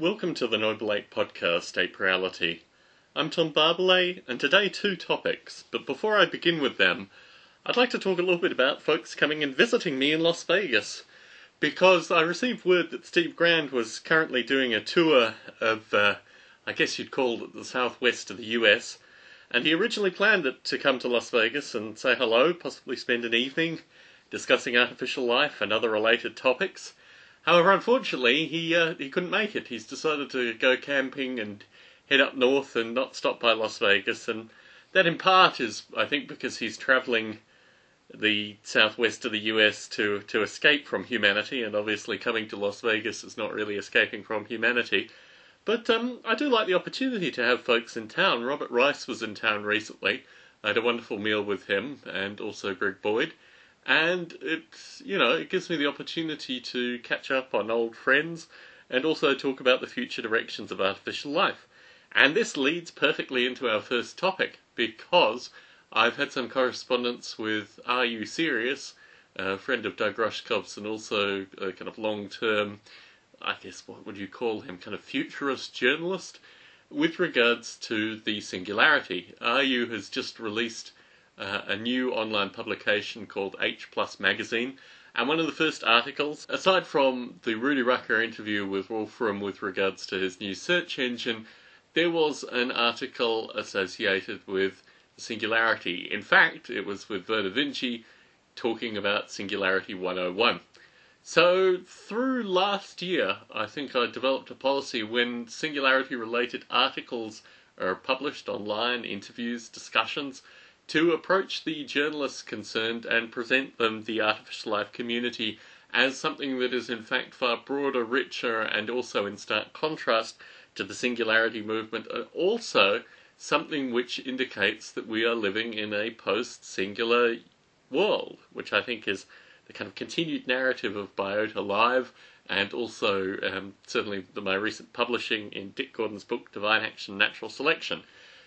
Welcome to the Noble Ape Podcast, Ape Reality. I'm Tom Barbalet, and today two topics. But before I begin with them, I'd like to talk a little bit about folks coming and visiting me in Las Vegas. Because I received word that Steve Grand was currently doing a tour of, uh, I guess you'd call it the southwest of the US, and he originally planned it to come to Las Vegas and say hello, possibly spend an evening discussing artificial life and other related topics. However, unfortunately, he uh, he couldn't make it. He's decided to go camping and head up north and not stop by Las Vegas. And that, in part, is I think because he's traveling the southwest of the US to to escape from humanity. And obviously, coming to Las Vegas is not really escaping from humanity. But um, I do like the opportunity to have folks in town. Robert Rice was in town recently. I had a wonderful meal with him and also Greg Boyd and it you know it gives me the opportunity to catch up on old friends and also talk about the future directions of artificial life. And this leads perfectly into our first topic because I've had some correspondence with R.U. Sirius, a friend of Doug Rushkoff's and also a kind of long term, I guess what would you call him, kind of futurist journalist with regards to the singularity. R.U. has just released uh, a new online publication called H Plus Magazine. And one of the first articles, aside from the Rudy Rucker interview with Wolfram with regards to his new search engine, there was an article associated with Singularity. In fact, it was with Vernor Vinge talking about Singularity 101. So, through last year, I think I developed a policy when Singularity related articles are published online, interviews, discussions, to approach the journalists concerned and present them, the artificial life community, as something that is in fact far broader, richer, and also in stark contrast to the singularity movement, and also something which indicates that we are living in a post singular world, which I think is the kind of continued narrative of Biota Live and also um, certainly the, my recent publishing in Dick Gordon's book Divine Action Natural Selection.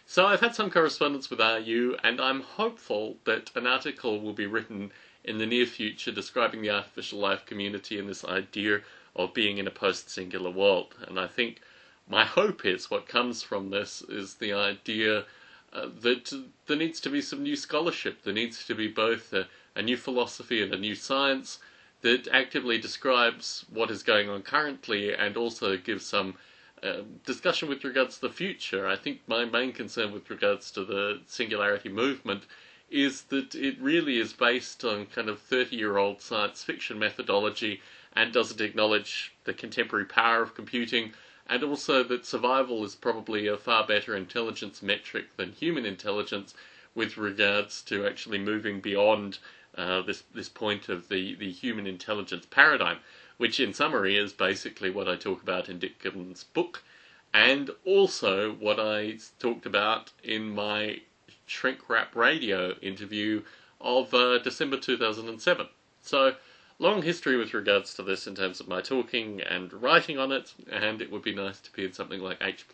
So I've had some correspondence with RU, and I'm hopeful that an article will be written in the near future describing the artificial life community and this idea of being in a post-singular world. And I think my hope is what comes from this is the idea uh, that there needs to be some new scholarship. There needs to be both a, a new philosophy and a new science that actively describes what is going on currently and also gives some um, discussion with regards to the future, I think my main concern with regards to the singularity movement is that it really is based on kind of 30 year old science fiction methodology and doesn't acknowledge the contemporary power of computing, and also that survival is probably a far better intelligence metric than human intelligence with regards to actually moving beyond uh, this this point of the, the human intelligence paradigm which in summary is basically what I talk about in Dick Gibbons' book, and also what I talked about in my Shrink Rap Radio interview of uh, December 2007. So, long history with regards to this in terms of my talking and writing on it, and it would be nice to be in something like H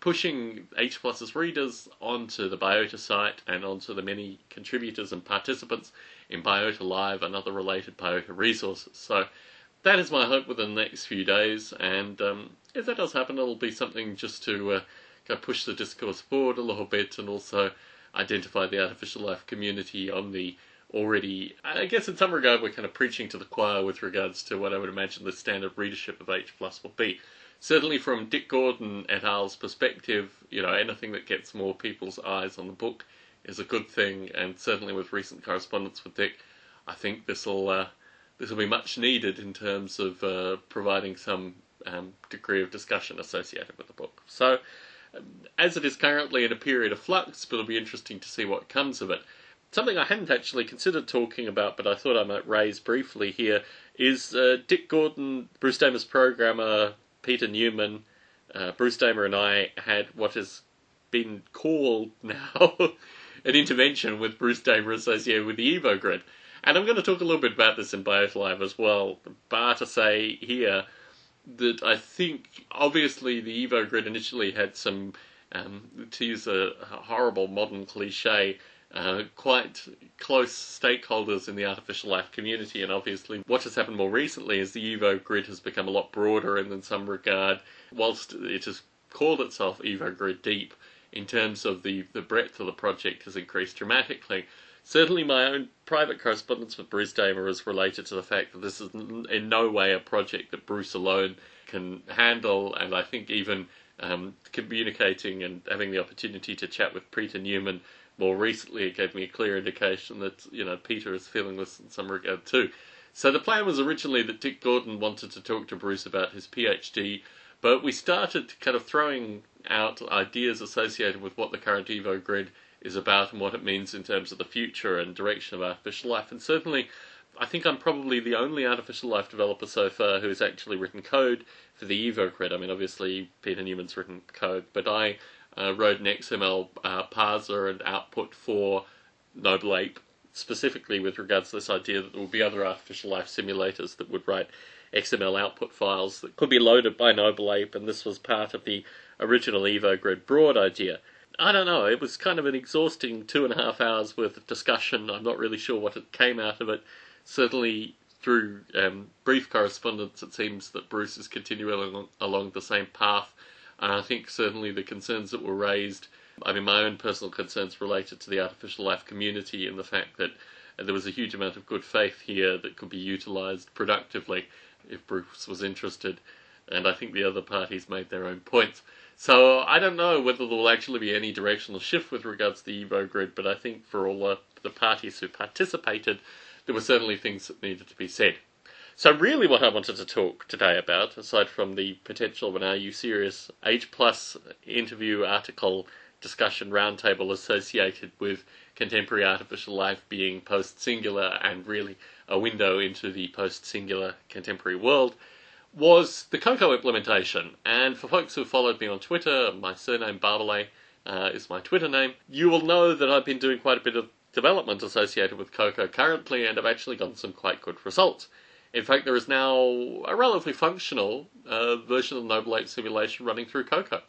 pushing H Plus's readers onto the Biota site and onto the many contributors and participants in Biota Live and other related Biota resources. So that is my hope within the next few days, and um, if that does happen, it'll be something just to uh, go push the discourse forward a little bit and also identify the artificial life community on the already, I guess in some regard, we're kind of preaching to the choir with regards to what I would imagine the standard readership of H plus will be. Certainly, from Dick Gordon et al.'s perspective, you know, anything that gets more people's eyes on the book is a good thing, and certainly with recent correspondence with Dick, I think this will uh, this will be much needed in terms of uh, providing some um, degree of discussion associated with the book. So, um, as it is currently in a period of flux, but it'll be interesting to see what comes of it. Something I hadn't actually considered talking about, but I thought I might raise briefly here, is uh, Dick Gordon, Bruce Damer's programmer, Peter Newman, uh, Bruce Damer, and I had what has been called now an intervention with Bruce Damer associated with the EvoGrid. And I'm going to talk a little bit about this in Biota Live as well. Bar to say here that I think obviously the EvoGrid initially had some, um, to use a, a horrible modern cliche, uh, quite close stakeholders in the artificial life community, and obviously what has happened more recently is the EvoGrid has become a lot broader and in some regard whilst it has called itself EvoGrid Deep, in terms of the, the breadth of the project has increased dramatically. Certainly, my own private correspondence with Bruce Damer is related to the fact that this is in no way a project that Bruce alone can handle, and I think even um, communicating and having the opportunity to chat with Peter Newman more recently, it gave me a clear indication that you know Peter is feeling this in some regard too. So the plan was originally that Dick Gordon wanted to talk to Bruce about his PhD, but we started kind of throwing out ideas associated with what the current EvoGrid is about and what it means in terms of the future and direction of artificial life. And certainly, I think I'm probably the only artificial life developer so far who has actually written code for the EvoGrid. I mean, obviously, Peter Newman's written code, but I uh, wrote an XML uh, parser and output for Noble Ape specifically with regards to this idea that there will be other artificial life simulators that would write XML output files that could be loaded by Noble Ape, and this was part of the original EvoGrid broad idea. I don't know, it was kind of an exhausting two and a half hours worth of discussion. I'm not really sure what came out of it. Certainly, through um, brief correspondence, it seems that Bruce is continuing along, along the same path. And I think certainly the concerns that were raised, I mean, my own personal concerns related to the artificial life community and the fact that there was a huge amount of good faith here that could be utilized productively if Bruce was interested. And I think the other parties made their own points. So I don't know whether there will actually be any directional shift with regards to the EvoGrid, but I think for all the, the parties who participated, there were certainly things that needed to be said. So really what I wanted to talk today about, aside from the potential of an R.U. Sirius H Plus interview article discussion roundtable associated with contemporary artificial life being post-singular and really a window into the post-singular contemporary world, was the Cocoa implementation. And for folks who followed me on Twitter, my surname Barbalet uh, is my Twitter name, you will know that I've been doing quite a bit of development associated with Cocoa currently and have actually gotten some quite good results. In fact, there is now a relatively functional uh, version of the Noble Ape simulation running through Cocoa.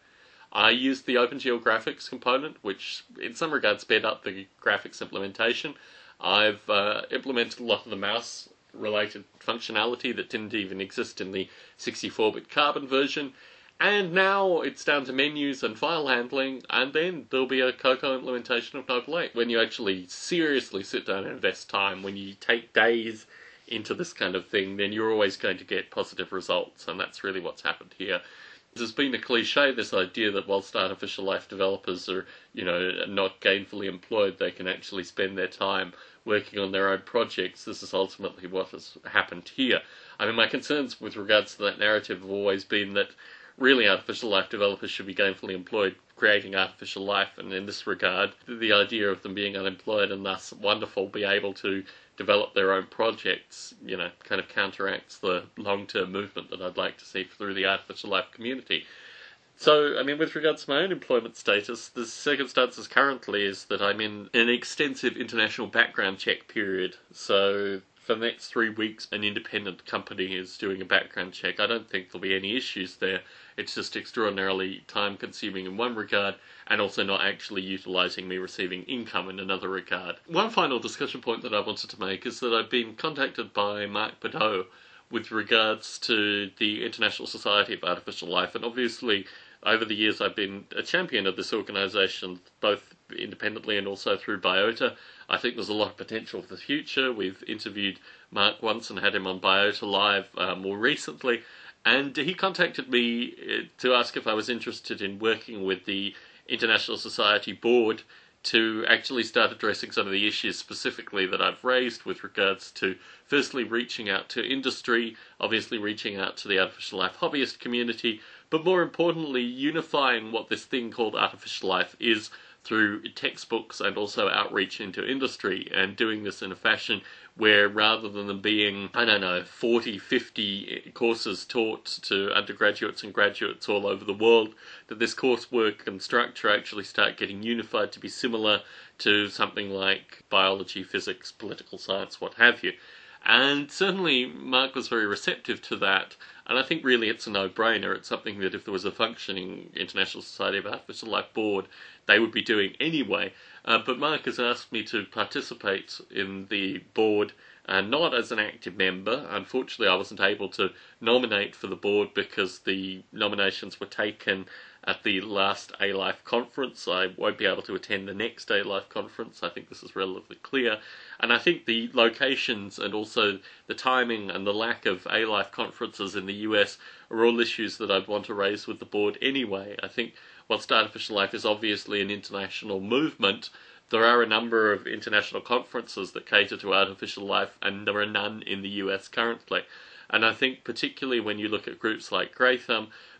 I used the OpenGL graphics component, which in some regards sped up the graphics implementation. I've uh, implemented a lot of the mouse related functionality that didn't even exist in the 64 bit Carbon version. And now it's down to menus and file handling, and then there'll be a Cocoa implementation of Noble Ape. When you actually seriously sit down and invest time, when you take days into this kind of thing, then you're always going to get positive results, and that's really what's happened here. There's been a cliche, this idea that whilst artificial life developers are, you know, not gainfully employed, they can actually spend their time working on their own projects. This is ultimately what has happened here. I mean, my concerns with regards to that narrative have always been that really artificial life developers should be gainfully employed creating artificial life, and in this regard, the idea of them being unemployed and thus wonderful, be able to develop their own projects, you know, kind of counteracts the long term movement that I'd like to see through the artificial life community. So, I mean, with regards to my own employment status, the circumstances currently is that I'm in an extensive international background check period. So, for the next three weeks, an independent company is doing a background check. I don't think there'll be any issues there. It's just extraordinarily time consuming in one regard and also not actually utilising me receiving income in another regard. One final discussion point that I wanted to make is that I've been contacted by Mark Bedau with regards to the International Society of Artificial Life, and obviously over the years I've been a champion of this organisation, both independently and also through Biota. I think there's a lot of potential for the future. We've interviewed Mark once and had him on Biota Live uh, more recently, and he contacted me uh, to ask if I was interested in working with the International Society board to actually start addressing some of the issues specifically that I've raised with regards to firstly reaching out to industry, obviously reaching out to the artificial life hobbyist community, but more importantly, unifying what this thing called artificial life is through textbooks and also outreach into industry and doing this in a fashion where rather than them being, I don't know, 40, 50 courses taught to undergraduates and graduates all over the world, that this coursework and structure actually start getting unified to be similar to something like biology, physics, political science, what have you. And certainly Mark was very receptive to that. And I think really it's a no brainer. It's something that if there was a functioning International Society of Artificial Life board, they would be doing anyway. Uh, but Mark has asked me to participate in the board uh, not as an active member. Unfortunately, I wasn't able to nominate for the board because the nominations were taken at the last A Life conference. I won't be able to attend the next A Life conference. I think this is relatively clear. And I think the locations and also the timing and the lack of A Life conferences in the US are all issues that I'd want to raise with the board anyway. I think whilst Artificial Life is obviously an international movement, there are a number of international conferences that cater to artificial life, and there are none in the US currently. And I think, particularly when you look at groups like Grey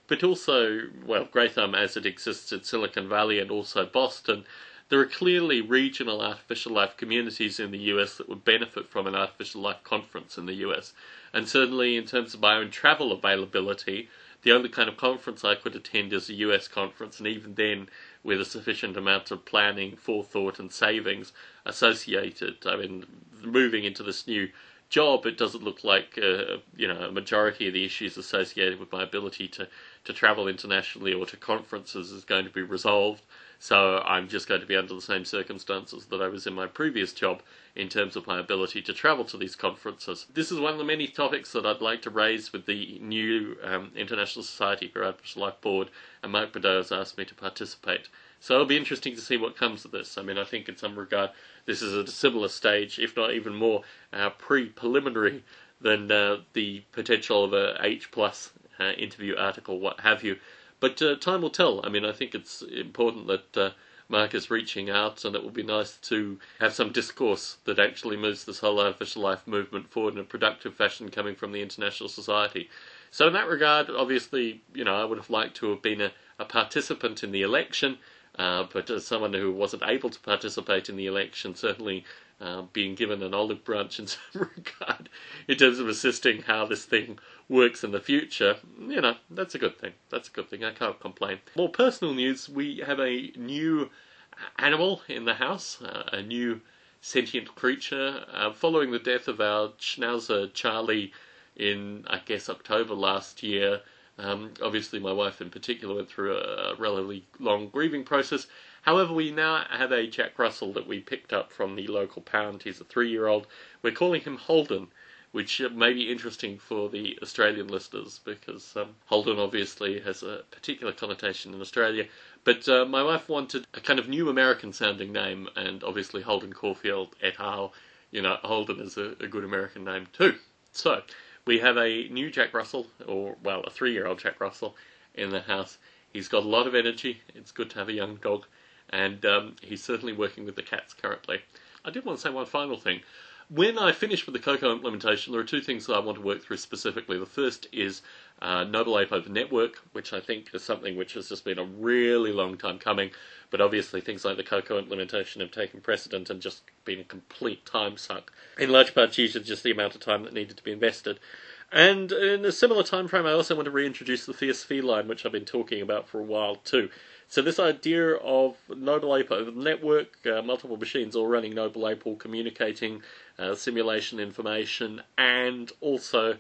but also, well, Grey as it exists in Silicon Valley and also Boston, there are clearly regional artificial life communities in the US that would benefit from an artificial life conference in the US. And certainly, in terms of my own travel availability, the only kind of conference I could attend is a US conference, and even then, with a sufficient amount of planning, forethought, and savings associated. I mean, moving into this new job, it doesn't look like uh, you know a majority of the issues associated with my ability to to travel internationally or to conferences is going to be resolved. So I'm just going to be under the same circumstances that I was in my previous job in terms of my ability to travel to these conferences. This is one of the many topics that I'd like to raise with the new um, International Society for Artificial Life Board, and Mark Bedau has asked me to participate. So it'll be interesting to see what comes of this. I mean, I think in some regard this is at a similar stage, if not even more uh, pre-preliminary than uh, the potential of a H plus uh, interview article, what have you. But uh, time will tell. I mean, I think it's important that uh, Mark is reaching out, and it will be nice to have some discourse that actually moves this whole artificial life movement forward in a productive fashion coming from the International Society. So, in that regard, obviously, you know, I would have liked to have been a, a participant in the election, uh, but as someone who wasn't able to participate in the election, certainly uh, being given an olive branch in some regard in terms of assisting how this thing works in the future, you know, that's a good thing. That's a good thing. I can't complain. More personal news we have a new animal in the house, uh, a new sentient creature. Uh, following the death of our schnauzer Charlie in, I guess, October last year, um, obviously, my wife in particular went through a, relatively long grieving process. However, we now have a Jack Russell that we picked up from the local pound. He's a three year old. We're calling him Holden which may be interesting for the Australian listeners because um, Holden obviously has a particular connotation in Australia. But uh, my wife wanted a kind of new American sounding name, and obviously Holden Caulfield et al. You know, Holden is a, a good American name too. So we have a new Jack Russell, or well, a three year old Jack Russell in the house. He's got a lot of energy. It's good to have a young dog, and um, he's certainly working with the cats currently. I did want to say one final thing when I finish with the Cocoa implementation, there are two things that I want to work through specifically. The first is uh, Noble Ape Open Network, which I think is something which has just been a really long time coming, but obviously things like the Cocoa implementation have taken precedent and just been a complete time suck. In large part due to just the amount of time that needed to be invested. And in a similar time frame, I also want to reintroduce the Fierce Feline, which I've been talking about for a while too. So this idea of Noble Ape over the network, uh, multiple machines all running Noble Ape, all communicating, uh, simulation information, and also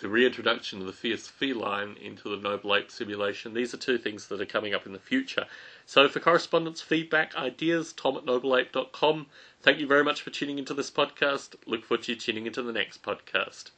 the reintroduction of the fierce feline into the Noble Ape simulation. These are two things that are coming up in the future. So for correspondence, feedback, ideas, tom at nobleape.com. Thank you very much for tuning into this podcast. Look forward to you tuning into the next podcast.